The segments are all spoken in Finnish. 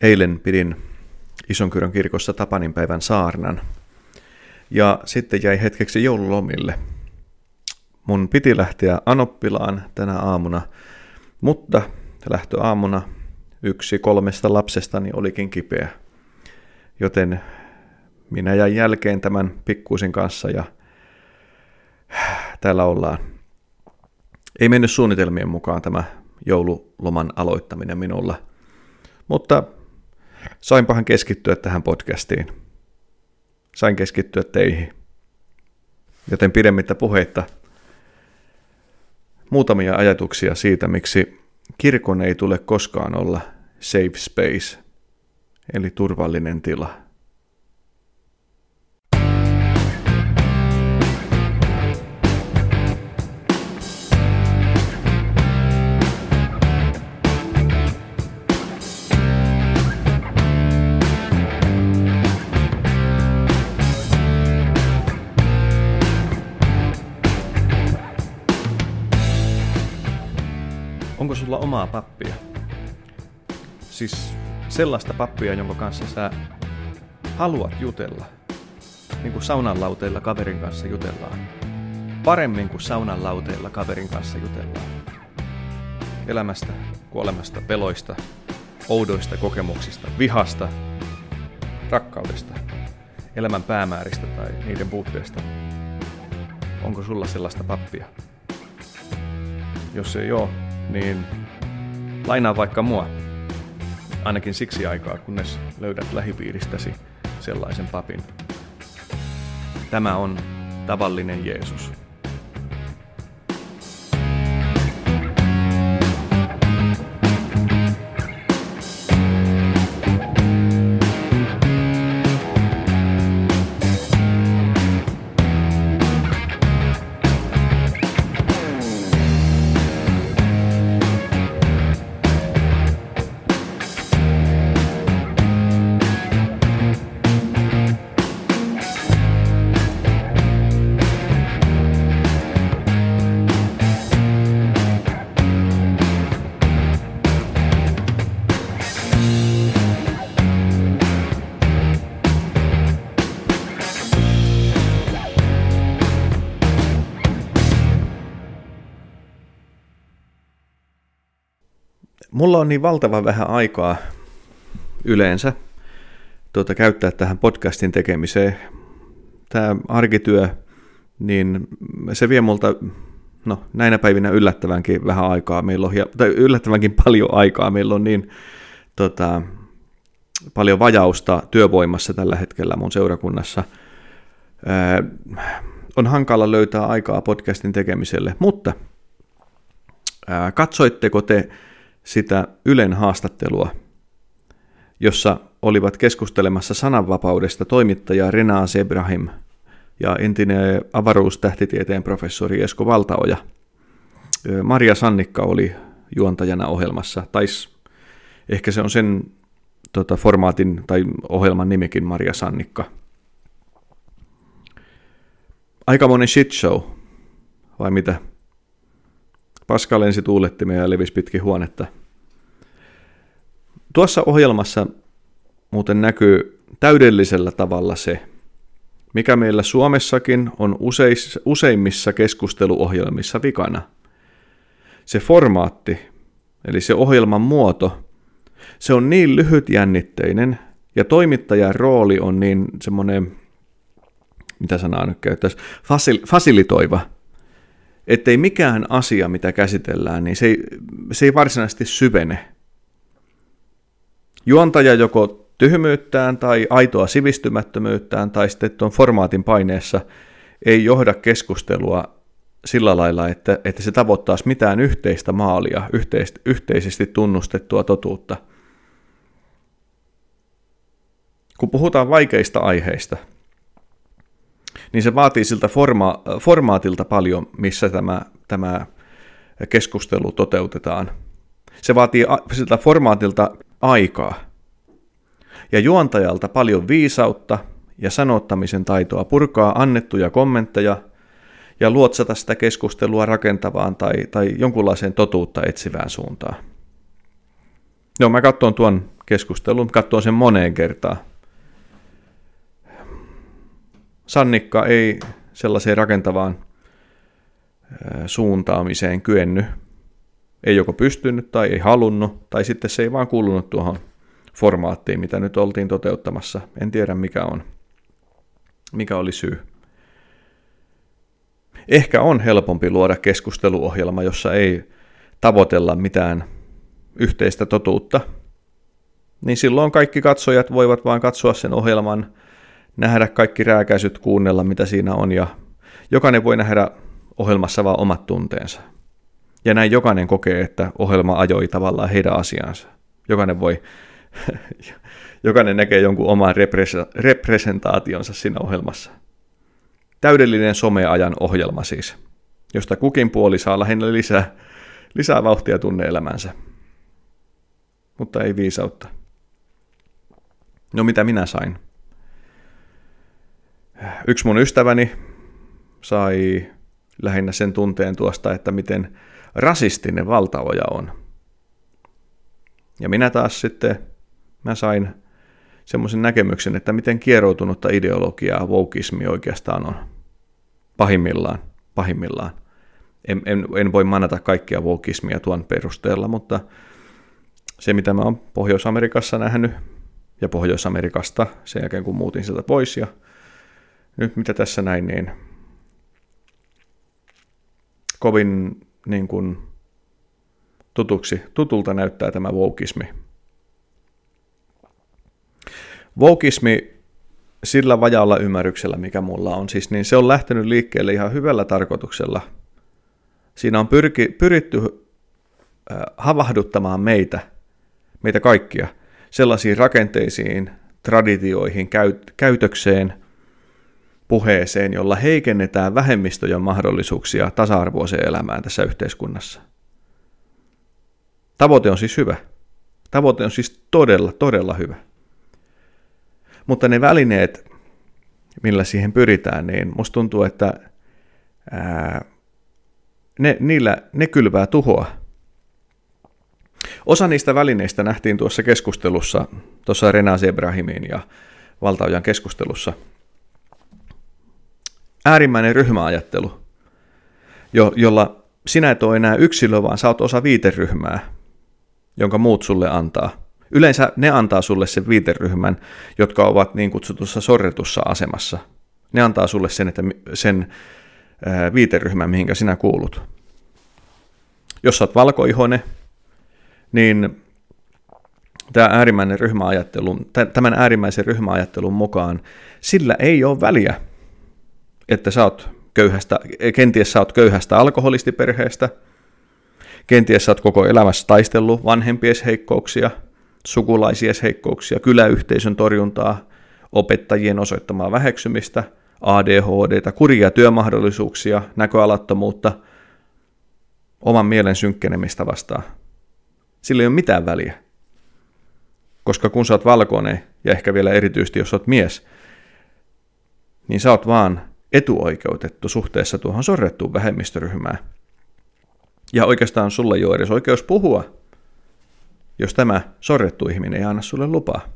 Eilen pidin Isonkyrön kirkossa Tapaninpäivän saarnan ja sitten jäi hetkeksi joululomille. Mun piti lähteä Anoppilaan tänä aamuna, mutta lähtöaamuna yksi kolmesta lapsestani olikin kipeä. Joten minä jäin jälkeen tämän pikkuisen kanssa ja täällä ollaan. Ei mennyt suunnitelmien mukaan tämä joululoman aloittaminen minulla, mutta sainpahan keskittyä tähän podcastiin. Sain keskittyä teihin. Joten pidemmittä puheitta muutamia ajatuksia siitä, miksi kirkon ei tule koskaan olla safe space, eli turvallinen tila. Omaa pappia? Siis sellaista pappia, jonka kanssa sä haluat jutella. Niin kuin saunan lauteilla kaverin kanssa jutellaan. Paremmin kuin saunan lauteilla kaverin kanssa jutellaan. Elämästä, kuolemasta, peloista, oudoista kokemuksista, vihasta, rakkaudesta, elämän päämääristä tai niiden puutteesta. Onko sulla sellaista pappia? Jos ei ole, niin lainaa vaikka mua. Ainakin siksi aikaa, kunnes löydät lähipiiristäsi sellaisen papin. Tämä on tavallinen Jeesus. Mulla on niin valtavan vähän aikaa yleensä tuota, käyttää tähän podcastin tekemiseen. Tämä arkityö, niin se vie multa no, näinä päivinä yllättävänkin vähän aikaa. Meillä on, tai yllättävänkin paljon aikaa. Meillä on niin tota, paljon vajausta työvoimassa tällä hetkellä mun seurakunnassa. Ää, on hankala löytää aikaa podcastin tekemiselle, mutta ää, katsoitteko te sitä Ylen haastattelua, jossa olivat keskustelemassa sananvapaudesta toimittaja Rena Sebrahim ja entinen avaruustähtitieteen professori Esko Valtaoja. Maria Sannikka oli juontajana ohjelmassa, tai ehkä se on sen tota, formaatin tai ohjelman nimikin Maria Sannikka. Aikamoinen shit show, vai mitä? Paska lensi tuulettimia ja levisi pitkin huonetta. Tuossa ohjelmassa muuten näkyy täydellisellä tavalla se, mikä meillä Suomessakin on useis, useimmissa keskusteluohjelmissa vikana. Se formaatti, eli se ohjelman muoto, se on niin lyhytjännitteinen ja toimittajan rooli on niin semmoinen, mitä sanaa nyt käyttäisi, fasil, fasilitoiva – ettei mikään asia, mitä käsitellään, niin se ei, se ei varsinaisesti syvene. Juontaja joko tyhmyyttään tai aitoa sivistymättömyyttään tai sitten tuon formaatin paineessa ei johda keskustelua sillä lailla, että, että se tavoittaisi mitään yhteistä maalia, yhteist, yhteisesti tunnustettua totuutta. Kun puhutaan vaikeista aiheista – niin se vaatii siltä forma- formaatilta paljon, missä tämä, tämä keskustelu toteutetaan. Se vaatii siltä formaatilta aikaa ja juontajalta paljon viisautta ja sanottamisen taitoa purkaa annettuja kommentteja ja luotsata sitä keskustelua rakentavaan tai, tai jonkunlaiseen totuutta etsivään suuntaan. Joo, mä katson tuon keskustelun, katsoa sen moneen kertaan. Sannikka ei sellaiseen rakentavaan suuntaamiseen kyennyt. Ei joko pystynyt tai ei halunnut, tai sitten se ei vaan kuulunut tuohon formaattiin, mitä nyt oltiin toteuttamassa. En tiedä mikä on. Mikä oli syy. Ehkä on helpompi luoda keskusteluohjelma, jossa ei tavoitella mitään yhteistä totuutta. Niin silloin kaikki katsojat voivat vain katsoa sen ohjelman, nähdä kaikki rääkäisyt, kuunnella mitä siinä on ja jokainen voi nähdä ohjelmassa vaan omat tunteensa. Ja näin jokainen kokee, että ohjelma ajoi tavallaan heidän asiansa. Jokainen voi, jokainen näkee jonkun oman representaationsa siinä ohjelmassa. Täydellinen someajan ohjelma siis, josta kukin puoli saa lähinnä lisää, lisää vauhtia tunne-elämänsä. Mutta ei viisautta. No mitä minä sain? Yksi mun ystäväni sai lähinnä sen tunteen tuosta, että miten rasistinen valtaoja on. Ja minä taas sitten, mä sain semmoisen näkemyksen, että miten kieroutunutta ideologiaa wokeismi oikeastaan on. Pahimmillaan, pahimmillaan. En, en, en voi manata kaikkia wokeismia tuon perusteella, mutta se mitä mä oon Pohjois-Amerikassa nähnyt, ja Pohjois-Amerikasta sen jälkeen kun muutin sieltä pois, ja nyt mitä tässä näin, niin kovin niin kuin, tutuksi, tutulta näyttää tämä wokeismi. Wokeismi sillä vajaalla ymmärryksellä, mikä mulla on, siis, niin se on lähtenyt liikkeelle ihan hyvällä tarkoituksella. Siinä on pyrki, pyritty havahduttamaan meitä, meitä kaikkia, sellaisiin rakenteisiin, traditioihin, käytökseen – puheeseen, jolla heikennetään vähemmistöjen mahdollisuuksia tasa-arvoiseen elämään tässä yhteiskunnassa. Tavoite on siis hyvä. Tavoite on siis todella, todella hyvä. Mutta ne välineet, millä siihen pyritään, niin musta tuntuu, että ää, ne, niillä, ne kylvää tuhoa. Osa niistä välineistä nähtiin tuossa keskustelussa, tuossa Renaz Ibrahimin ja valtaojan keskustelussa – äärimmäinen ryhmäajattelu, jo, jolla sinä et ole enää yksilö, vaan sä oot osa viiteryhmää, jonka muut sulle antaa. Yleensä ne antaa sulle sen viiteryhmän, jotka ovat niin kutsutussa sorretussa asemassa. Ne antaa sulle sen, että sen viiteryhmän, mihinkä sinä kuulut. Jos sä oot valkoihoinen, niin tämä äärimmäinen ryhmäajattelu, tämän äärimmäisen ryhmäajattelun mukaan sillä ei ole väliä, että sä oot köyhästä, kenties sä oot köyhästä alkoholistiperheestä, kenties sä oot koko elämässä taistellut vanhempies heikkouksia, sukulaisies heikkouksia, kyläyhteisön torjuntaa, opettajien osoittamaa väheksymistä, ADHD, kurjia työmahdollisuuksia, näköalattomuutta, oman mielen synkkenemistä vastaan. Sillä ei ole mitään väliä. Koska kun sä oot valkoinen, ja ehkä vielä erityisesti jos oot mies, niin sä oot vaan etuoikeutettu suhteessa tuohon sorrettuun vähemmistöryhmään. Ja oikeastaan sulle ei ole edes oikeus puhua, jos tämä sorrettu ihminen ei anna sulle lupaa.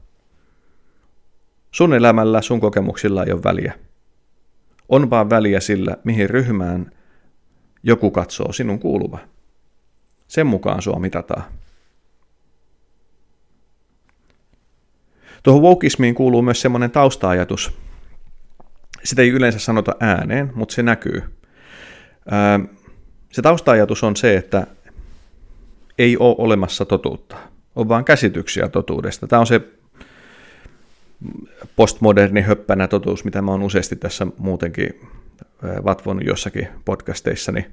Sun elämällä, sun kokemuksilla ei ole väliä. On vaan väliä sillä, mihin ryhmään joku katsoo sinun kuuluva. Sen mukaan sua mitataan. Tuohon wokeismiin kuuluu myös semmoinen taustaajatus, sitä ei yleensä sanota ääneen, mutta se näkyy. Se taustaajatus on se, että ei ole olemassa totuutta. On vain käsityksiä totuudesta. Tämä on se postmoderni höppänä totuus, mitä mä oon useasti tässä muutenkin vatvonut jossakin podcasteissani.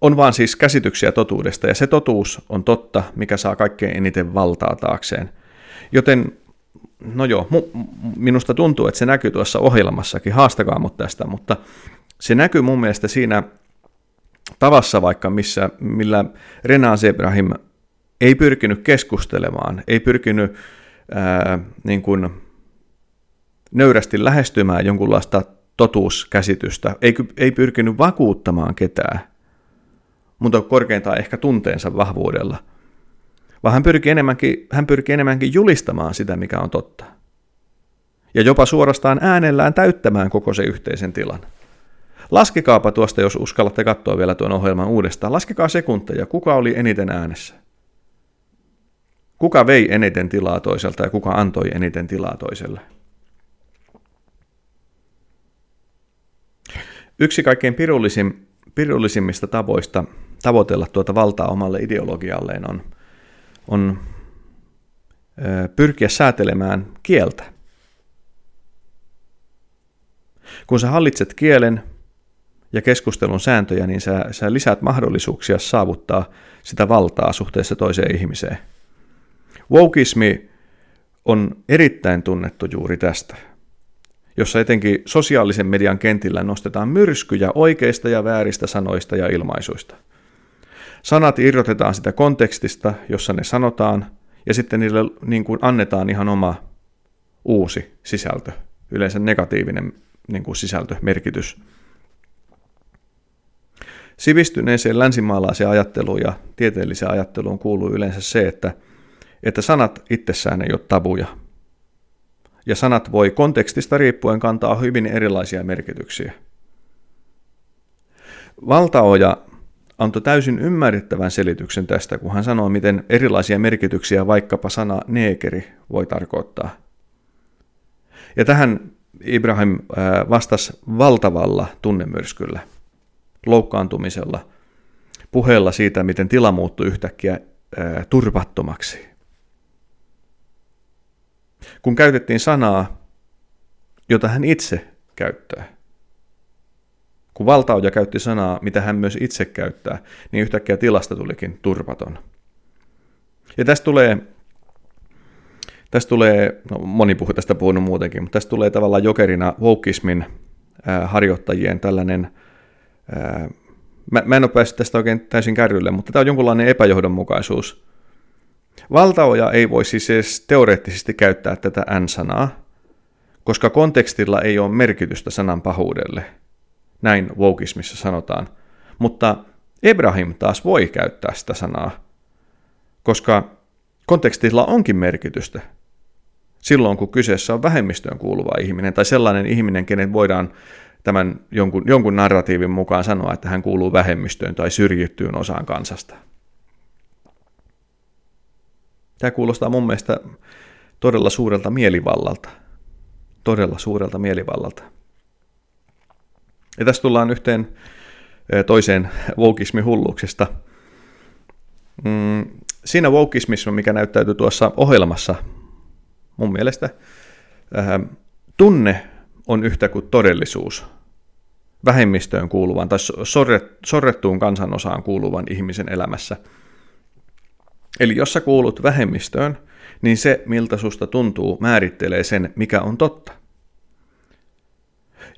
On vaan siis käsityksiä totuudesta, ja se totuus on totta, mikä saa kaikkein eniten valtaa taakseen. Joten no joo, mu, minusta tuntuu, että se näkyy tuossa ohjelmassakin, haastakaa mut tästä, mutta se näkyy mun mielestä siinä tavassa vaikka, missä, millä Renaz Ibrahim ei pyrkinyt keskustelemaan, ei pyrkinyt ää, niin kuin nöyrästi lähestymään jonkunlaista totuuskäsitystä, ei, ei pyrkinyt vakuuttamaan ketään, mutta korkeintaan ehkä tunteensa vahvuudella, vaan hän pyrkii enemmänkin, hän pyrkii enemmänkin julistamaan sitä, mikä on totta. Ja jopa suorastaan äänellään täyttämään koko se yhteisen tilan. Laskekaapa tuosta, jos uskallatte katsoa vielä tuon ohjelman uudestaan. Laskekaa sekunteja, kuka oli eniten äänessä. Kuka vei eniten tilaa toiselta ja kuka antoi eniten tilaa toiselle. Yksi kaikkein pirullisim, pirullisimmista tavoista tavoitella tuota valtaa omalle ideologialleen on, on pyrkiä säätelemään kieltä. Kun sä hallitset kielen ja keskustelun sääntöjä, niin sä, sä lisäät mahdollisuuksia saavuttaa sitä valtaa suhteessa toiseen ihmiseen. Wokeismi on erittäin tunnettu juuri tästä – jossa etenkin sosiaalisen median kentillä nostetaan myrskyjä oikeista ja vääristä sanoista ja ilmaisuista. Sanat irrotetaan sitä kontekstista, jossa ne sanotaan, ja sitten niille niin kuin annetaan ihan oma uusi sisältö, yleensä negatiivinen niin kuin sisältö, merkitys. Sivistyneeseen länsimaalaiseen ajatteluun ja tieteelliseen ajatteluun kuuluu yleensä se, että, että sanat itsessään ei ole tabuja, ja sanat voi kontekstista riippuen kantaa hyvin erilaisia merkityksiä. Valtaoja antoi täysin ymmärrettävän selityksen tästä, kun hän sanoi, miten erilaisia merkityksiä vaikkapa sana neekeri voi tarkoittaa. Ja tähän Ibrahim vastasi valtavalla tunnemyrskyllä, loukkaantumisella, puheella siitä, miten tila muuttui yhtäkkiä turvattomaksi kun käytettiin sanaa, jota hän itse käyttää. Kun valtaoja käytti sanaa, mitä hän myös itse käyttää, niin yhtäkkiä tilasta tulikin turvaton. Ja tästä tulee, tästä tulee no moni puhuu tästä puhunut muutenkin, mutta tästä tulee tavallaan jokerina wokismin äh, harjoittajien tällainen, äh, mä, mä en ole päässyt tästä oikein täysin kärrylle, mutta tämä on jonkunlainen epäjohdonmukaisuus Valtaoja ei voi siis edes teoreettisesti käyttää tätä n-sanaa, koska kontekstilla ei ole merkitystä sanan pahuudelle. Näin wokismissa sanotaan. Mutta Ibrahim taas voi käyttää sitä sanaa, koska kontekstilla onkin merkitystä. Silloin, kun kyseessä on vähemmistöön kuuluva ihminen tai sellainen ihminen, kenen voidaan tämän jonkun, jonkun narratiivin mukaan sanoa, että hän kuuluu vähemmistöön tai syrjittyyn osaan kansasta. Tämä kuulostaa mun mielestä todella suurelta mielivallalta. Todella suurelta mielivallalta. Ja tässä tullaan yhteen toiseen wokismin hulluuksesta. Mm, siinä wokismissa, mikä näyttäytyy tuossa ohjelmassa, mun mielestä tunne on yhtä kuin todellisuus vähemmistöön kuuluvan tai sorrettuun kansanosaan kuuluvan ihmisen elämässä – Eli jos sä kuulut vähemmistöön, niin se, miltä susta tuntuu, määrittelee sen, mikä on totta.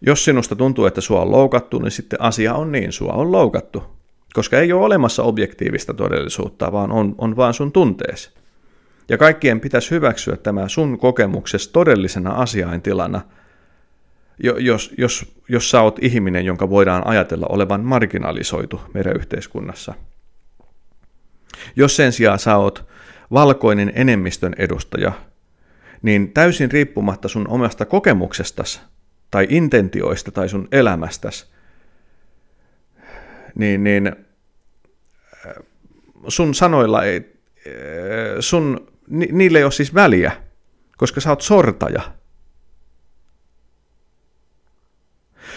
Jos sinusta tuntuu, että sua on loukattu, niin sitten asia on niin, sua on loukattu. Koska ei ole olemassa objektiivista todellisuutta, vaan on, on vaan sun tunteesi. Ja kaikkien pitäisi hyväksyä tämä sun kokemuksessa todellisena asiaintilana, jos, jos, jos sä oot ihminen, jonka voidaan ajatella olevan marginalisoitu meidän yhteiskunnassa – jos sen sijaan sä oot valkoinen enemmistön edustaja, niin täysin riippumatta sun omasta kokemuksestas tai intentioista tai sun elämästäs, niin, niin äh, sun sanoilla ei, äh, sun, ni, niille ei ole siis väliä, koska sä oot sortaja.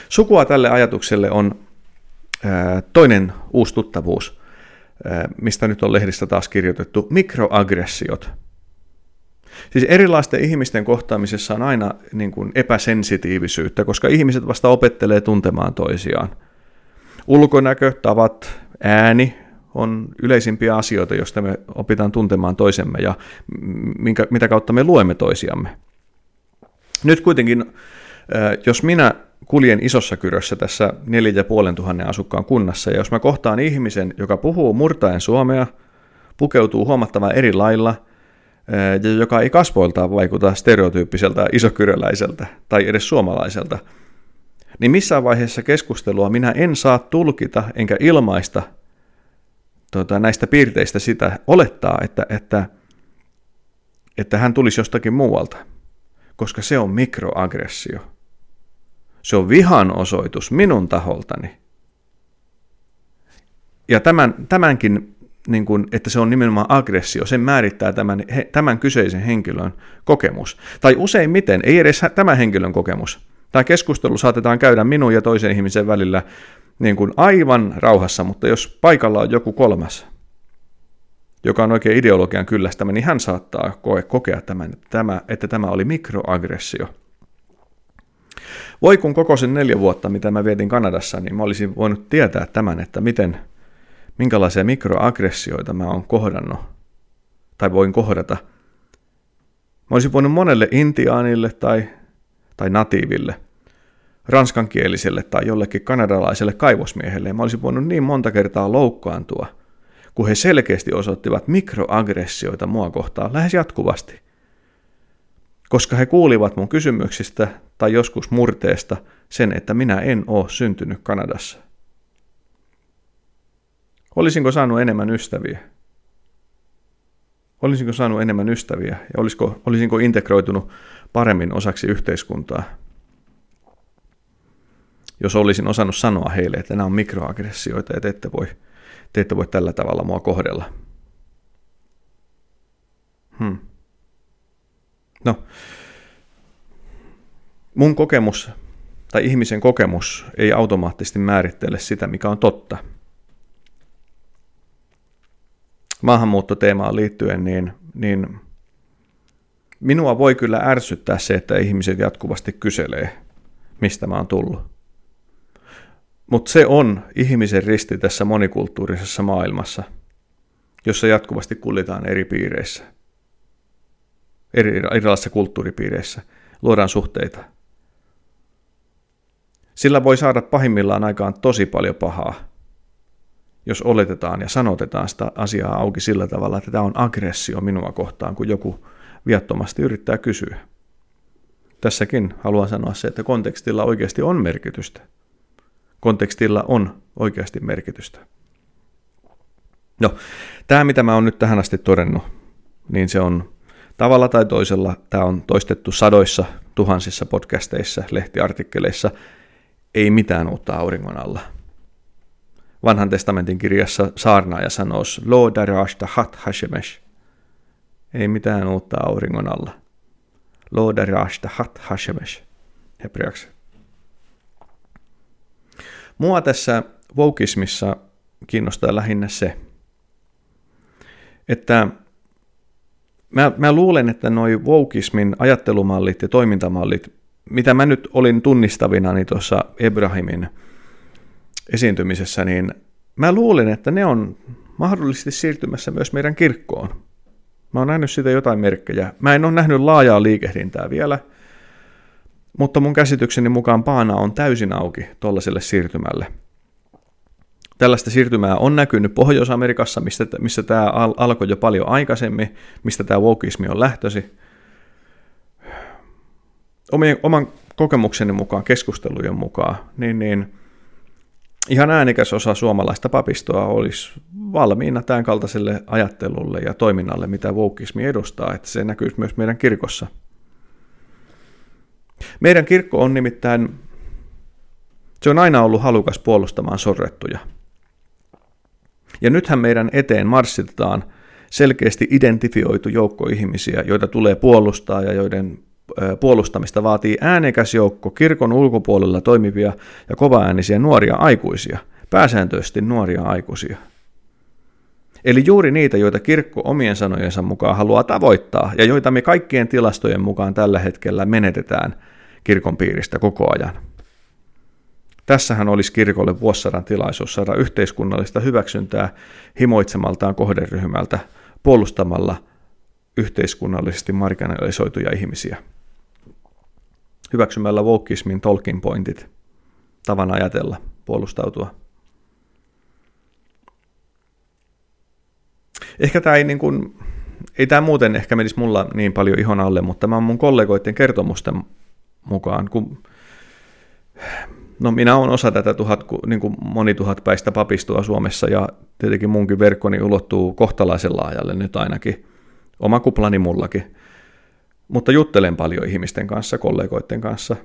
Sukua tälle ajatukselle on äh, toinen uusi tuttavuus – mistä nyt on lehdissä taas kirjoitettu, mikroaggressiot. Siis erilaisten ihmisten kohtaamisessa on aina niin kuin epäsensitiivisyyttä, koska ihmiset vasta opettelee tuntemaan toisiaan. Ulkonäkö, tavat, ääni on yleisimpiä asioita, joista me opitaan tuntemaan toisemme ja minkä, mitä kautta me luemme toisiamme. Nyt kuitenkin, jos minä kuljen isossa kyrössä tässä 4500 asukkaan kunnassa, ja jos mä kohtaan ihmisen, joka puhuu murtaen suomea, pukeutuu huomattavan eri lailla, ja joka ei kasvoiltaan vaikuta stereotyyppiseltä isokyröläiseltä tai edes suomalaiselta, niin missään vaiheessa keskustelua minä en saa tulkita enkä ilmaista tota, näistä piirteistä sitä olettaa, että, että, että hän tulisi jostakin muualta, koska se on mikroaggressio. Se on vihan osoitus minun taholtani. Ja tämän, tämänkin, niin kuin, että se on nimenomaan aggressio, sen määrittää tämän, he, tämän kyseisen henkilön kokemus. Tai useimmiten, ei edes tämän henkilön kokemus. Tämä keskustelu saatetaan käydä minun ja toisen ihmisen välillä niin kuin aivan rauhassa, mutta jos paikalla on joku kolmas, joka on oikein ideologian kyllästämä, niin hän saattaa koe, kokea tämän, että tämä, että tämä oli mikroaggressio. Voi kun koko sen neljä vuotta, mitä mä vietin Kanadassa, niin mä olisin voinut tietää tämän, että miten, minkälaisia mikroaggressioita mä oon kohdannut, tai voin kohdata. Mä olisin voinut monelle intiaanille tai, tai natiiville ranskankieliselle tai jollekin kanadalaiselle kaivosmiehelle, mä olisin voinut niin monta kertaa loukkaantua, kun he selkeästi osoittivat mikroaggressioita mua kohtaan lähes jatkuvasti. Koska he kuulivat mun kysymyksistä tai joskus murteesta sen, että minä en ole syntynyt Kanadassa. Olisinko saanut enemmän ystäviä? Olisinko saanut enemmän ystäviä ja olisiko, olisinko integroitunut paremmin osaksi yhteiskuntaa? jos olisin osannut sanoa heille, että nämä on mikroaggressioita ja te ette voi, te ette voi tällä tavalla mua kohdella. Hmm. No, mun kokemus tai ihmisen kokemus ei automaattisesti määrittele sitä, mikä on totta. Maahanmuuttoteemaan liittyen, niin, niin minua voi kyllä ärsyttää se, että ihmiset jatkuvasti kyselee, mistä mä oon tullut. Mutta se on ihmisen risti tässä monikulttuurisessa maailmassa, jossa jatkuvasti kuljetaan eri piireissä, eri, erilaisissa kulttuuripiireissä, luodaan suhteita. Sillä voi saada pahimmillaan aikaan tosi paljon pahaa, jos oletetaan ja sanotetaan sitä asiaa auki sillä tavalla, että tämä on aggressio minua kohtaan, kun joku viattomasti yrittää kysyä. Tässäkin haluan sanoa se, että kontekstilla oikeasti on merkitystä kontekstilla on oikeasti merkitystä. No, tämä mitä mä oon nyt tähän asti todennut, niin se on tavalla tai toisella, tämä on toistettu sadoissa, tuhansissa podcasteissa, lehtiartikkeleissa, ei mitään uutta auringon alla. Vanhan testamentin kirjassa saarnaaja sanoo, Lo darashta hat hashemesh. Ei mitään uutta auringon alla. Lo darashta hat hashemesh. Hebreaksi. Mua tässä vokismissa kiinnostaa lähinnä se, että mä, mä luulen, että noi vokismin ajattelumallit ja toimintamallit, mitä mä nyt olin tunnistavina niin tuossa Ebrahimin esiintymisessä, niin mä luulen, että ne on mahdollisesti siirtymässä myös meidän kirkkoon. Mä oon nähnyt siitä jotain merkkejä. Mä en ole nähnyt laajaa liikehdintää vielä – mutta mun käsitykseni mukaan paana on täysin auki tuollaiselle siirtymälle. Tällaista siirtymää on näkynyt Pohjois-Amerikassa, missä, missä tämä al- alkoi jo paljon aikaisemmin, mistä tämä wokismi on lähtösi. Omien, oman kokemukseni mukaan, keskustelujen mukaan, niin, niin ihan äänikäs osa suomalaista papistoa olisi valmiina tämän kaltaiselle ajattelulle ja toiminnalle, mitä wokismi edustaa, että se näkyisi myös meidän kirkossa – meidän kirkko on nimittäin, se on aina ollut halukas puolustamaan sorrettuja. Ja nythän meidän eteen marssitetaan selkeästi identifioitu joukko ihmisiä, joita tulee puolustaa ja joiden puolustamista vaatii äänekäs joukko kirkon ulkopuolella toimivia ja kovaäänisiä nuoria aikuisia, pääsääntöisesti nuoria aikuisia. Eli juuri niitä, joita kirkko omien sanojensa mukaan haluaa tavoittaa ja joita me kaikkien tilastojen mukaan tällä hetkellä menetetään kirkon piiristä koko ajan. Tässähän olisi kirkolle vuosisadan tilaisuus saada yhteiskunnallista hyväksyntää himoitsemaltaan kohderyhmältä puolustamalla yhteiskunnallisesti marginalisoituja ihmisiä. Hyväksymällä wokismin talking pointit, tavan ajatella, puolustautua. Ehkä tämä ei, niin kuin, ei tämä muuten ehkä menisi mulla niin paljon ihon alle, mutta tämä on mun kollegoiden kertomusten mukaan, kun no minä olen osa tätä tuhat, niin kuin monituhatpäistä papistoa Suomessa ja tietenkin munkin verkkoni ulottuu kohtalaisen laajalle nyt ainakin. Oma kuplani mullakin. Mutta juttelen paljon ihmisten kanssa, kollegoiden kanssa.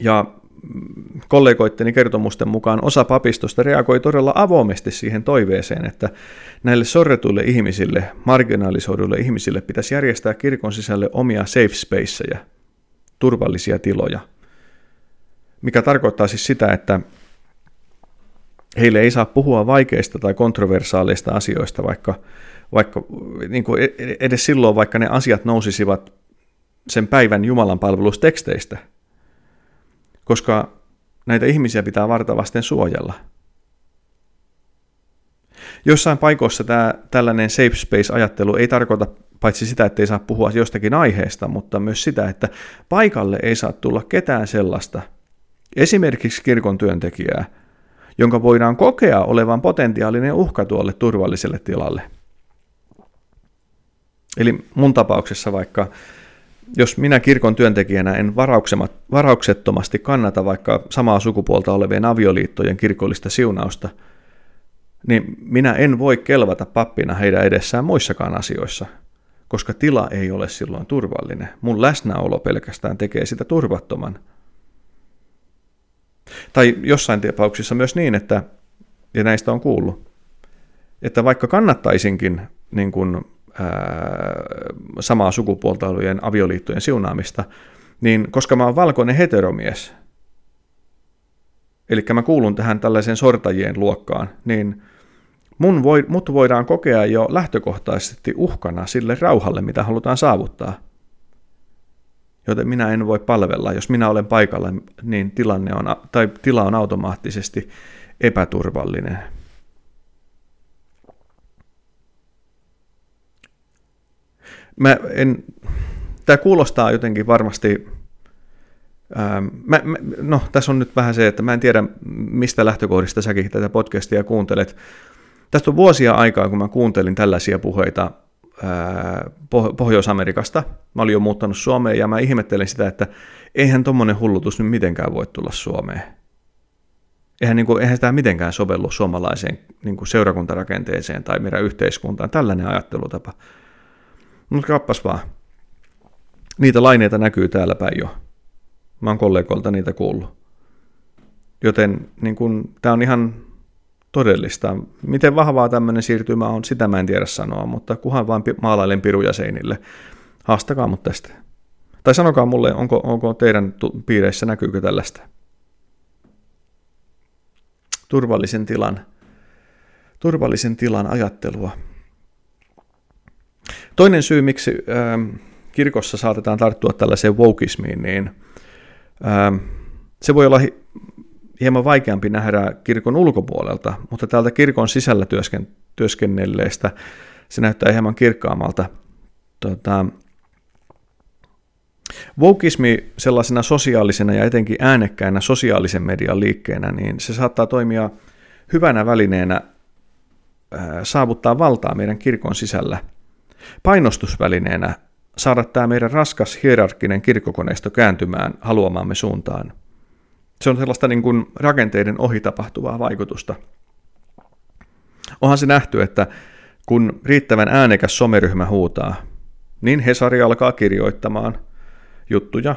Ja kollegoitteni kertomusten mukaan osa papistosta reagoi todella avoimesti siihen toiveeseen, että näille sorretuille ihmisille, marginalisoiduille ihmisille pitäisi järjestää kirkon sisälle omia safe spaceja, turvallisia tiloja. Mikä tarkoittaa siis sitä, että heille ei saa puhua vaikeista tai kontroversaaleista asioista, vaikka, vaikka niin kuin edes silloin, vaikka ne asiat nousisivat sen päivän Jumalan palvelusteksteistä – koska näitä ihmisiä pitää vartavasten suojella. Jossain paikoissa tämä, tällainen safe space-ajattelu ei tarkoita paitsi sitä, että ei saa puhua jostakin aiheesta, mutta myös sitä, että paikalle ei saa tulla ketään sellaista, esimerkiksi kirkon työntekijää, jonka voidaan kokea olevan potentiaalinen uhka tuolle turvalliselle tilalle. Eli mun tapauksessa vaikka jos minä kirkon työntekijänä en varauksettomasti kannata vaikka samaa sukupuolta olevien avioliittojen kirkollista siunausta, niin minä en voi kelvata pappina heidän edessään muissakaan asioissa, koska tila ei ole silloin turvallinen. Mun läsnäolo pelkästään tekee sitä turvattoman. Tai jossain tapauksissa myös niin, että, ja näistä on kuullut, että vaikka kannattaisinkin niin kuin samaa sukupuolta olevien avioliittojen siunaamista, niin koska mä oon valkoinen heteromies, eli mä kuulun tähän tällaiseen sortajien luokkaan, niin mun voi, mut voidaan kokea jo lähtökohtaisesti uhkana sille rauhalle, mitä halutaan saavuttaa. Joten minä en voi palvella. Jos minä olen paikalla, niin tilanne on, tai tila on automaattisesti epäturvallinen. mä en, tämä kuulostaa jotenkin varmasti, ää, mä, mä, no tässä on nyt vähän se, että mä en tiedä mistä lähtökohdista säkin tätä podcastia kuuntelet. Tästä on vuosia aikaa, kun mä kuuntelin tällaisia puheita Pohjois-Amerikasta. Mä olin jo muuttanut Suomeen ja mä ihmettelin sitä, että eihän tommonen hullutus nyt mitenkään voi tulla Suomeen. Eihän, niin kuin, eihän sitä mitenkään sovellu suomalaiseen niin kuin seurakuntarakenteeseen tai meidän yhteiskuntaan. Tällainen ajattelutapa. Mutta kappas vaan. Niitä laineita näkyy täällä päin jo. Mä oon kollegoilta niitä kuullut. Joten niin tämä on ihan todellista. Miten vahvaa tämmöinen siirtymä on, sitä mä en tiedä sanoa, mutta kuhan vaan maalailen piruja seinille. Haastakaa mut tästä. Tai sanokaa mulle, onko, onko teidän piireissä näkyykö tällaista? Turvallisen tilan, turvallisen tilan ajattelua. Toinen syy, miksi ähm, kirkossa saatetaan tarttua tällaiseen wokismiin, niin ähm, se voi olla hieman vaikeampi nähdä kirkon ulkopuolelta, mutta täältä kirkon sisällä työsken, työskennelleestä se näyttää hieman kirkkaammalta. Tota, Vokismi sellaisena sosiaalisena ja etenkin äänekkäänä sosiaalisen median liikkeenä, niin se saattaa toimia hyvänä välineenä saavuttaa valtaa meidän kirkon sisällä – painostusvälineenä saada tämä meidän raskas hierarkkinen kirkkokoneisto kääntymään haluamaamme suuntaan. Se on sellaista niin kuin rakenteiden ohi tapahtuvaa vaikutusta. Onhan se nähty, että kun riittävän äänekäs someryhmä huutaa, niin Hesari alkaa kirjoittamaan juttuja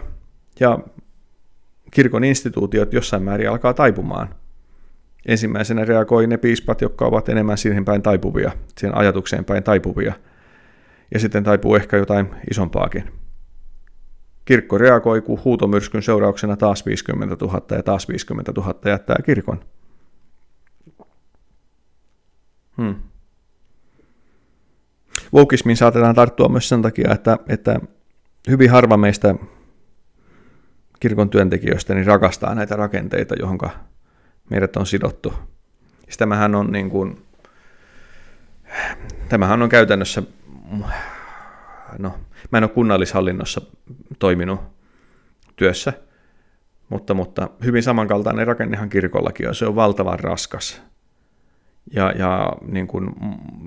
ja kirkon instituutiot jossain määrin alkaa taipumaan. Ensimmäisenä reagoi ne piispat, jotka ovat enemmän siihen päin taipuvia, siihen ajatukseen päin taipuvia – ja sitten taipuu ehkä jotain isompaakin. Kirkko reagoi, kun huutomyrskyn seurauksena taas 50 000 ja taas 50 000 jättää kirkon. Hmm. Vokismiin saatetaan tarttua myös sen takia, että, että hyvin harva meistä kirkon työntekijöistä niin rakastaa näitä rakenteita, johon meidät on sidottu. Tämähän on, niin kuin, tämähän on käytännössä no, mä en ole kunnallishallinnossa toiminut työssä, mutta, mutta hyvin samankaltainen rakennehan kirkollakin on. Se on valtavan raskas. Ja, ja niin kuin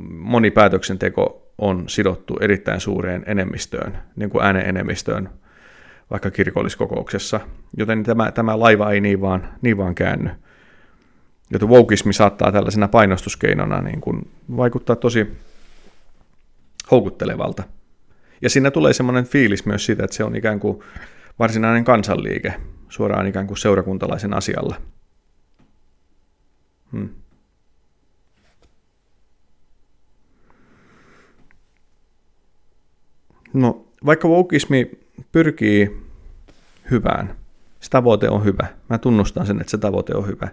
moni päätöksenteko on sidottu erittäin suureen enemmistöön, niin kuin äänen enemmistöön vaikka kirkolliskokouksessa, joten tämä, tämä laiva ei niin vaan, niin vaan käänny. Joten wokeismi saattaa tällaisena painostuskeinona niin kuin vaikuttaa tosi houkuttelevalta. Ja siinä tulee semmoinen fiilis myös siitä, että se on ikään kuin varsinainen kansanliike, suoraan ikään kuin seurakuntalaisen asialla. Hmm. No, vaikka wokeismi pyrkii hyvään, se tavoite on hyvä. Mä tunnustan sen, että se tavoite on hyvä.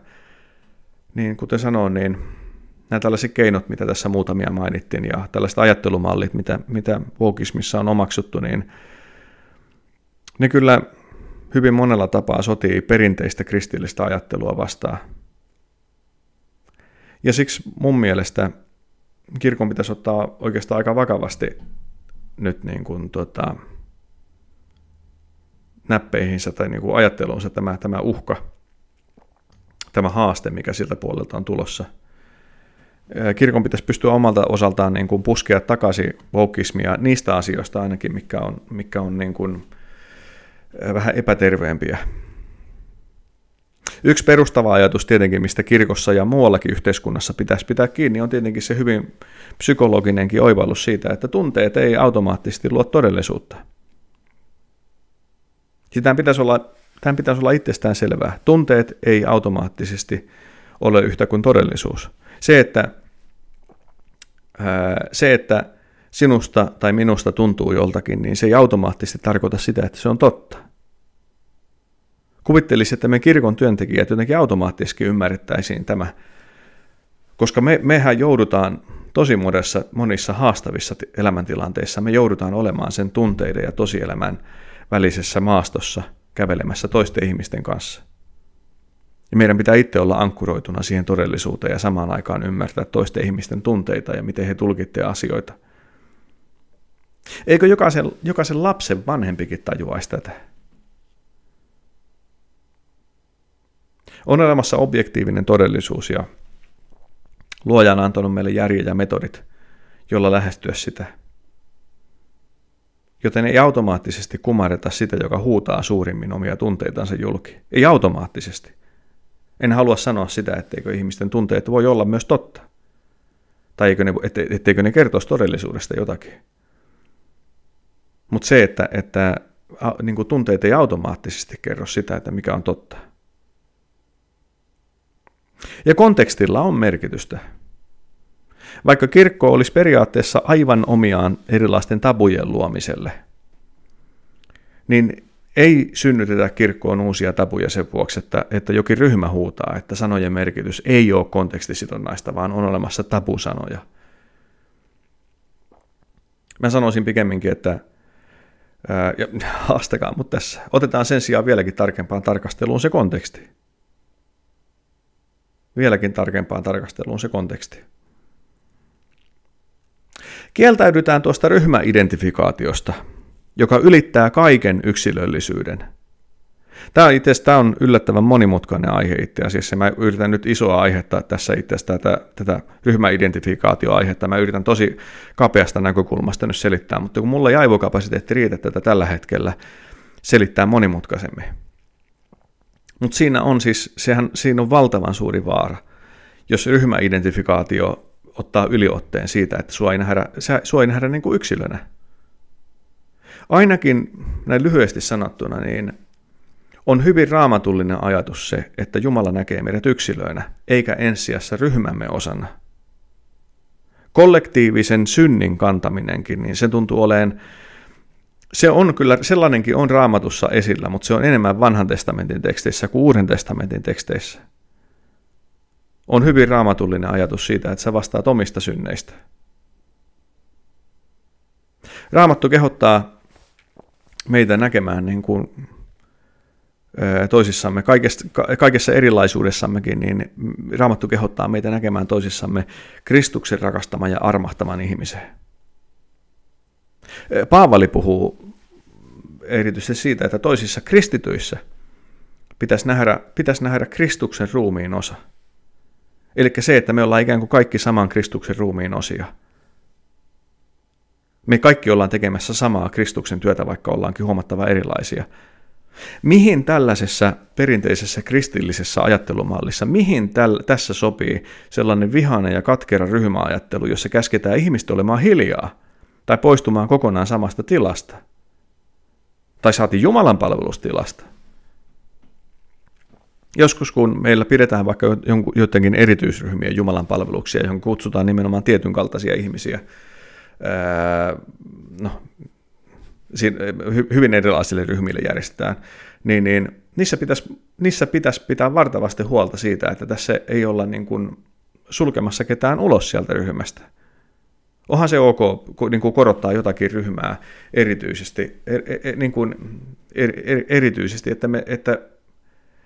Niin kuten sanoin, niin nämä tällaiset keinot, mitä tässä muutamia mainittiin, ja tällaiset ajattelumallit, mitä, mitä wokeismissa on omaksuttu, niin ne kyllä hyvin monella tapaa sotii perinteistä kristillistä ajattelua vastaan. Ja siksi mun mielestä kirkon pitäisi ottaa oikeastaan aika vakavasti nyt niin kuin tota, näppeihinsä tai niin kuin ajatteluunsa tämä, tämä uhka, tämä haaste, mikä siltä puolelta on tulossa. Kirkon pitäisi pystyä omalta osaltaan niin kuin puskea takaisin vokismia niistä asioista ainakin, mikä on, mikä on niin kuin vähän epäterveempiä. Yksi perustava ajatus tietenkin, mistä kirkossa ja muuallakin yhteiskunnassa pitäisi pitää kiinni, on tietenkin se hyvin psykologinenkin oivallus siitä, että tunteet ei automaattisesti luo todellisuutta. Tämän pitäisi olla, tämän pitäisi olla itsestään selvää. Tunteet ei automaattisesti ole yhtä kuin todellisuus. Se, että, se, että sinusta tai minusta tuntuu joltakin, niin se ei automaattisesti tarkoita sitä, että se on totta. Kuvittelisi, että me kirkon työntekijät jotenkin automaattisesti ymmärrettäisiin tämä, koska me, mehän joudutaan tosi monissa, monissa haastavissa elämäntilanteissa, me joudutaan olemaan sen tunteiden ja tosielämän välisessä maastossa kävelemässä toisten ihmisten kanssa. Ja meidän pitää itse olla ankkuroituna siihen todellisuuteen ja samaan aikaan ymmärtää toisten ihmisten tunteita ja miten he tulkitsevat asioita. Eikö jokaisen, jokaisen lapsen vanhempikin tajuaisi tätä? On olemassa objektiivinen todellisuus ja luoja on antanut meille järjen ja metodit, jolla lähestyä sitä. Joten ei automaattisesti kumarreta sitä, joka huutaa suurimmin omia tunteitansa julki. Ei automaattisesti. En halua sanoa sitä, etteikö ihmisten tunteet voi olla myös totta. Tai eikö ne, etteikö ne kertoisi todellisuudesta jotakin. Mutta se, että, että niin tunteet ei automaattisesti kerro sitä, että mikä on totta. Ja kontekstilla on merkitystä. Vaikka kirkko olisi periaatteessa aivan omiaan erilaisten tabujen luomiselle, niin ei synnytetä kirkkoon uusia tabuja sen vuoksi, että, että jokin ryhmä huutaa, että sanojen merkitys ei ole kontekstisidonnaista, vaan on olemassa tabusanoja. Mä sanoisin pikemminkin, että ää, ja haastakaa mut tässä. Otetaan sen sijaan vieläkin tarkempaan tarkasteluun se konteksti vieläkin tarkempaan tarkasteluun se konteksti. Kieltäydytään tuosta ryhmäidentifikaatiosta, joka ylittää kaiken yksilöllisyyden. Tämä, itse tämä on yllättävän monimutkainen aihe itse asiassa. Mä yritän nyt isoa aihetta tässä itse asiassa tätä, tätä ryhmäidentifikaatioaihetta. Mä yritän tosi kapeasta näkökulmasta nyt selittää, mutta kun mulla ei aivokapasiteetti riitä tätä tällä hetkellä selittää monimutkaisemmin. Mutta siinä on siis, sehän, siinä on valtavan suuri vaara, jos ryhmäidentifikaatio ottaa yliotteen siitä, että sua ei nähdä, sua ei nähdä niin kuin yksilönä. Ainakin näin lyhyesti sanottuna, niin on hyvin raamatullinen ajatus se, että Jumala näkee meidät yksilöinä, eikä ensijassa ryhmämme osana. Kollektiivisen synnin kantaminenkin, niin se tuntuu olemaan se on kyllä, sellainenkin on raamatussa esillä, mutta se on enemmän vanhan testamentin teksteissä kuin uuden testamentin teksteissä. On hyvin raamatullinen ajatus siitä, että sä vastaat omista synneistä. Raamattu kehottaa meitä näkemään niin kuin toisissamme, kaikessa, kaikessa erilaisuudessammekin, niin Raamattu kehottaa meitä näkemään toisissamme Kristuksen rakastaman ja armahtaman ihmisen. Paavali puhuu erityisesti siitä, että toisissa kristityissä pitäisi nähdä, pitäisi nähdä Kristuksen ruumiin osa. Eli se, että me ollaan ikään kuin kaikki saman Kristuksen ruumiin osia. Me kaikki ollaan tekemässä samaa Kristuksen työtä, vaikka ollaankin huomattava erilaisia. Mihin tällaisessa perinteisessä kristillisessä ajattelumallissa, mihin täl, tässä sopii sellainen vihainen ja katkera ryhmäajattelu, jossa käsketään ihmistä olemaan hiljaa tai poistumaan kokonaan samasta tilasta? Tai saati Jumalan palvelustilasta? Joskus kun meillä pidetään vaikka jotenkin erityisryhmien Jumalan palveluksia, johon kutsutaan nimenomaan tietyn kaltaisia ihmisiä, no, hyvin erilaisille ryhmille järjestetään, niin, niin niissä, pitäisi, niissä pitäisi pitää vartavasti huolta siitä, että tässä ei olla niin kuin sulkemassa ketään ulos sieltä ryhmästä. Onhan se ok niin kuin korottaa jotakin ryhmää erityisesti, er, er, niin kuin er, er, erityisesti että, me, että,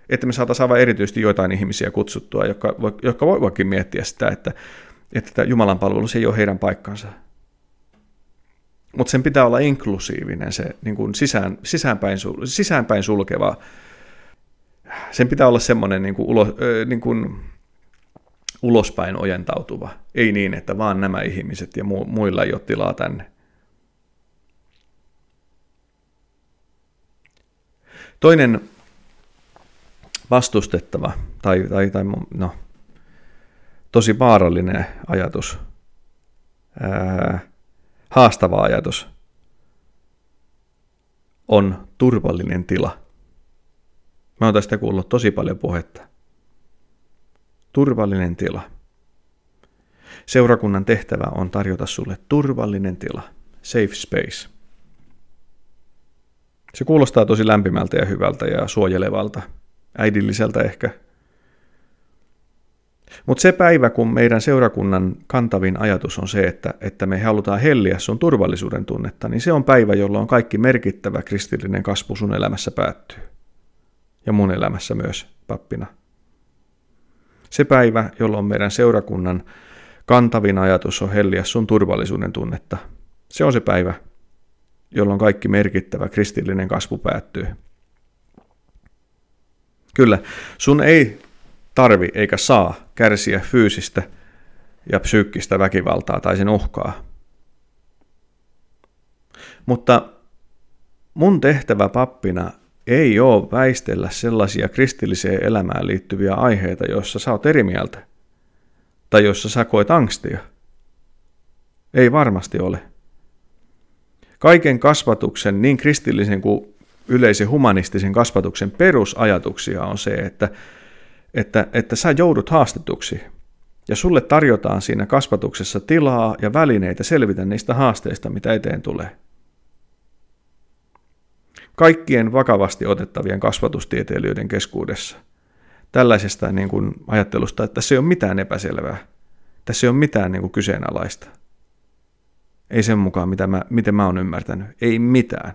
että me saataisiin aivan erityisesti joitain ihmisiä kutsuttua, jotka, jotka voivatkin miettiä sitä, että, että Jumalan palvelus ei ole heidän paikkansa mutta sen pitää olla inklusiivinen, se niin kuin sisään, sisäänpäin, sisäänpäin sulkeva. Sen pitää olla semmoinen niin kuin ulo, niin kuin ulospäin ojentautuva. Ei niin, että vaan nämä ihmiset ja mu, muilla ei ole tilaa tänne. Toinen vastustettava tai, tai, tai no, tosi vaarallinen ajatus ää, haastava ajatus on turvallinen tila. Mä oon tästä kuullut tosi paljon puhetta. Turvallinen tila. Seurakunnan tehtävä on tarjota sulle turvallinen tila, safe space. Se kuulostaa tosi lämpimältä ja hyvältä ja suojelevalta, äidilliseltä ehkä – mutta se päivä, kun meidän seurakunnan kantavin ajatus on se, että, että me halutaan helliä sun turvallisuuden tunnetta, niin se on päivä, jolloin kaikki merkittävä kristillinen kasvu sun elämässä päättyy. Ja mun elämässä myös pappina. Se päivä, jolloin meidän seurakunnan kantavin ajatus on helliä sun turvallisuuden tunnetta, se on se päivä, jolloin kaikki merkittävä kristillinen kasvu päättyy. Kyllä, sun ei tarvi eikä saa kärsiä fyysistä ja psyykkistä väkivaltaa tai sen uhkaa. Mutta mun tehtävä pappina ei ole väistellä sellaisia kristilliseen elämään liittyviä aiheita, joissa sä oot eri mieltä tai joissa sä koet angstia. Ei varmasti ole. Kaiken kasvatuksen, niin kristillisen kuin yleisen humanistisen kasvatuksen perusajatuksia on se, että että, että sä joudut haastetuksi ja sulle tarjotaan siinä kasvatuksessa tilaa ja välineitä selvitä niistä haasteista, mitä eteen tulee. Kaikkien vakavasti otettavien kasvatustieteilijöiden keskuudessa tällaisesta niin kuin ajattelusta, että tässä ei ole mitään epäselvää, tässä ei ole mitään niin kuin kyseenalaista. Ei sen mukaan, mitä mä, miten mä oon ymmärtänyt. Ei mitään.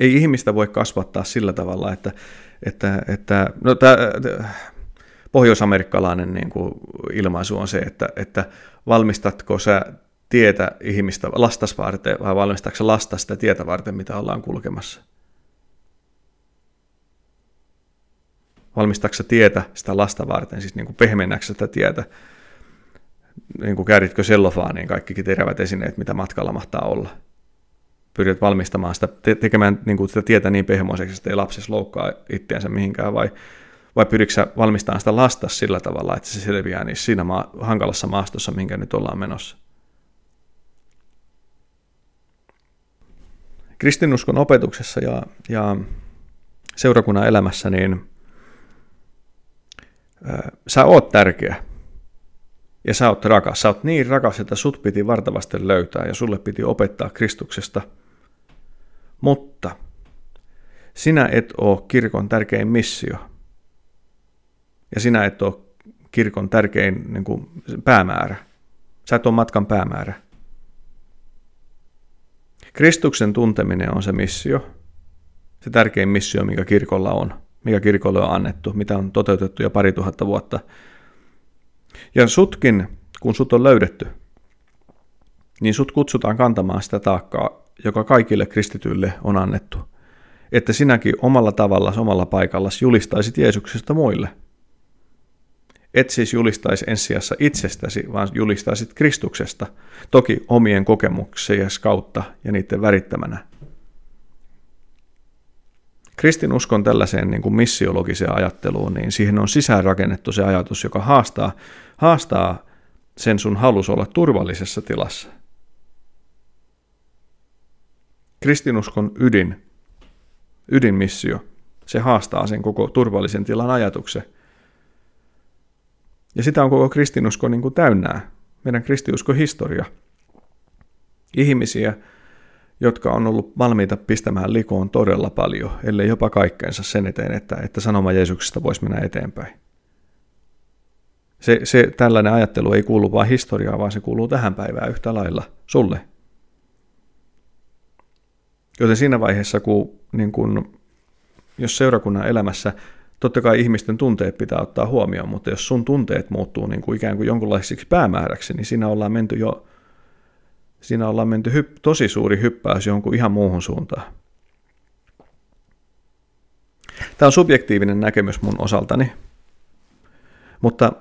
Ei ihmistä voi kasvattaa sillä tavalla, että, että, että no, tämä pohjoisamerikkalainen niin kuin ilmaisu on se, että, että valmistatko sä tietä ihmistä lastas varten vai valmistatko lasta sitä tietä varten, mitä ollaan kulkemassa? Valmistatko tietä sitä lasta varten, siis niin kuin sitä tietä, niin kuin kääritkö sellofaaniin kaikki terävät esineet, mitä matkalla mahtaa olla? Pyrit valmistamaan sitä, te- tekemään niin kuin sitä tietä niin pehmoiseksi, että ei lapsesi loukkaa itseänsä mihinkään, vai, vai pyritkö valmistamaan sitä lasta sillä tavalla, että se selviää niin siinä maa, hankalassa maastossa, minkä nyt ollaan menossa. Kristinuskon opetuksessa ja, ja seurakunnan elämässä, niin ää, sä oot tärkeä ja sä oot rakas. Sä oot niin rakas, että sut piti vartavasti löytää ja sulle piti opettaa Kristuksesta – mutta sinä et ole kirkon tärkein missio. Ja sinä et ole kirkon tärkein niin kuin, päämäärä. Sä et ole matkan päämäärä. Kristuksen tunteminen on se missio, se tärkein missio, mikä kirkolla on, mikä kirkolle on annettu, mitä on toteutettu jo pari tuhatta vuotta. Ja sutkin, kun sut on löydetty, niin sut kutsutaan kantamaan sitä taakkaa joka kaikille kristityille on annettu, että sinäkin omalla tavalla, omalla paikallasi julistaisit Jeesuksesta muille. et siis julistaisi ensisijassa itsestäsi, vaan julistaisit Kristuksesta, toki omien kokemuksien kautta ja niiden värittämänä. Kristinuskon tällaiseen niin kuin missiologiseen ajatteluun, niin siihen on sisäänrakennettu se ajatus, joka haastaa, haastaa sen sun halus olla turvallisessa tilassa. Kristinuskon ydin, ydinmissio, se haastaa sen koko turvallisen tilan ajatuksen. Ja sitä on koko kristinusko niin kuin täynnää, meidän kristiusko historia. Ihmisiä, jotka on ollut valmiita pistämään likoon todella paljon, ellei jopa kaikkeensa sen eteen, että, että sanoma Jeesuksesta voisi mennä eteenpäin. Se, se tällainen ajattelu ei kuulu vain historiaan, vaan se kuuluu tähän päivään yhtä lailla sulle. Joten siinä vaiheessa, kun, niin kun jos seurakunnan elämässä totta kai ihmisten tunteet pitää ottaa huomioon, mutta jos sun tunteet muuttuu niin kuin ikään kuin jonkunlaisiksi päämääräksi, niin siinä ollaan menty jo siinä ollaan menty hypp- tosi suuri hyppäys jonkun ihan muuhun suuntaan. Tämä on subjektiivinen näkemys mun osaltani, mutta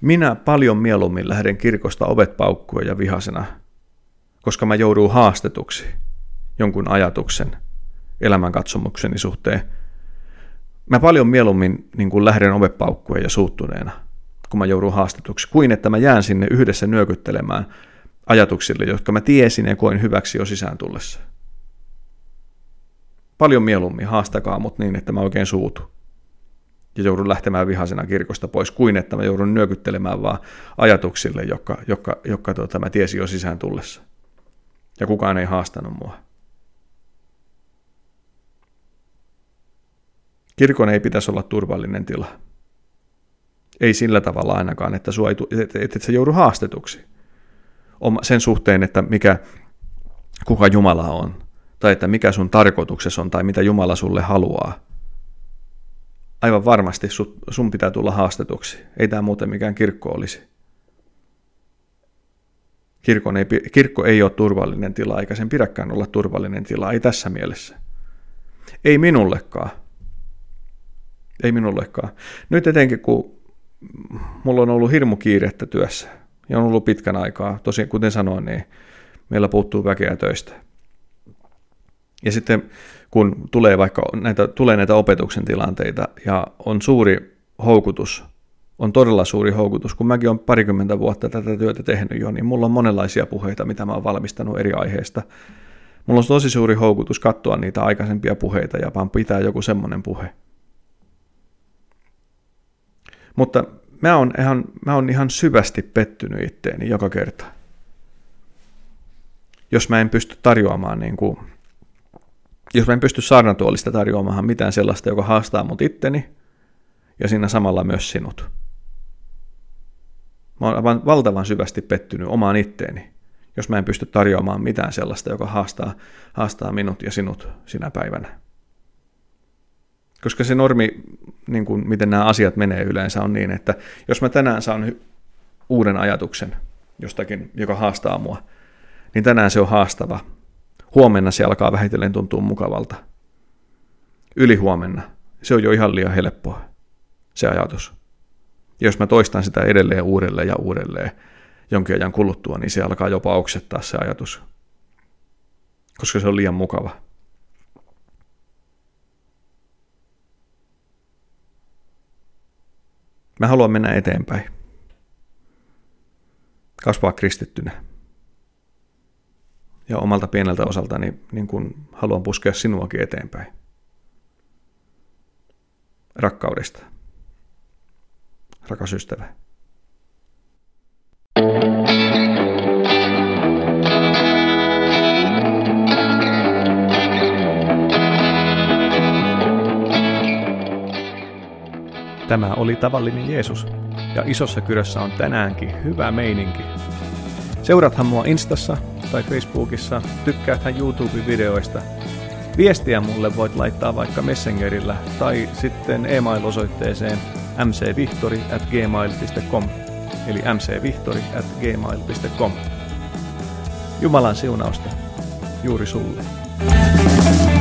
minä paljon mieluummin lähden kirkosta ovet paukkuen ja vihasena, koska mä joudun haastetuksi jonkun ajatuksen, elämänkatsomukseni suhteen. Mä paljon mieluummin niin kuin lähden ovet paukkuen ja suuttuneena, kun mä joudun haastetuksi, kuin että mä jään sinne yhdessä nyökyttelemään ajatuksille, jotka mä tiesin ja koin hyväksi jo sisään tullessa. Paljon mieluummin haastakaa mut niin, että mä oikein suutu ja joudun lähtemään vihasena kirkosta pois, kuin että mä joudun nyökyttelemään vaan ajatuksille, jotka, jotka, jotka tuota, mä tiesin jo sisään tullessa. Ja kukaan ei haastanut mua. Kirkon ei pitäisi olla turvallinen tila. Ei sillä tavalla ainakaan, että, sua ei, että, että et sä joudu haastetuksi sen suhteen, että mikä, kuka Jumala on, tai että mikä sun tarkoituksessa on, tai mitä Jumala sulle haluaa. Aivan varmasti sun pitää tulla haastetuksi. Ei tämä muuten mikään kirkko olisi. Kirkon ei, kirkko ei ole turvallinen tila, eikä sen pidäkään olla turvallinen tila, ei tässä mielessä. Ei minullekaan. Ei minullekaan. Nyt etenkin, kun mulla on ollut hirmu kiirettä työssä, ja on ollut pitkän aikaa. Tosin kuten sanoin, niin meillä puuttuu väkeä töistä. Ja sitten kun tulee vaikka näitä, tulee näitä opetuksen tilanteita ja on suuri houkutus, on todella suuri houkutus, kun mäkin olen parikymmentä vuotta tätä työtä tehnyt jo, niin mulla on monenlaisia puheita, mitä mä oon valmistanut eri aiheista. Mulla on tosi suuri houkutus katsoa niitä aikaisempia puheita ja vaan pitää joku semmoinen puhe. Mutta mä oon ihan, mä oon ihan syvästi pettynyt itteeni joka kerta. Jos mä en pysty tarjoamaan niin kuin, jos mä en pysty saarnatuolista tarjoamaan mitään sellaista, joka haastaa mut itteni ja siinä samalla myös sinut. Mä oon aivan valtavan syvästi pettynyt omaan itteeni, jos mä en pysty tarjoamaan mitään sellaista, joka haastaa, haastaa minut ja sinut sinä päivänä. Koska se normi, niin kuin miten nämä asiat menee yleensä, on niin, että jos mä tänään saan uuden ajatuksen jostakin, joka haastaa mua, niin tänään se on haastava. Huomenna se alkaa vähitellen tuntua mukavalta. Ylihuomenna se on jo ihan liian helppoa, se ajatus. Ja jos mä toistan sitä edelleen uudelleen ja uudelleen jonkin ajan kuluttua, niin se alkaa jopa oksettaa se ajatus, koska se on liian mukava. Mä haluan mennä eteenpäin. Kasvaa kristittynä. Ja omalta pieneltä osaltani niin kun haluan puskea sinuakin eteenpäin. Rakkaudesta. Rakas ystävä. Tämä oli tavallinen Jeesus, ja isossa kyrössä on tänäänkin hyvä meininki. Seuraathan mua Instassa tai Facebookissa, tykkääthän YouTube-videoista. Viestiä mulle voit laittaa vaikka Messengerillä tai sitten e-mail-osoitteeseen mcvihtori at gmail.com eli mcvihtori at gmail.com. Jumalan siunausta juuri sulle. thank you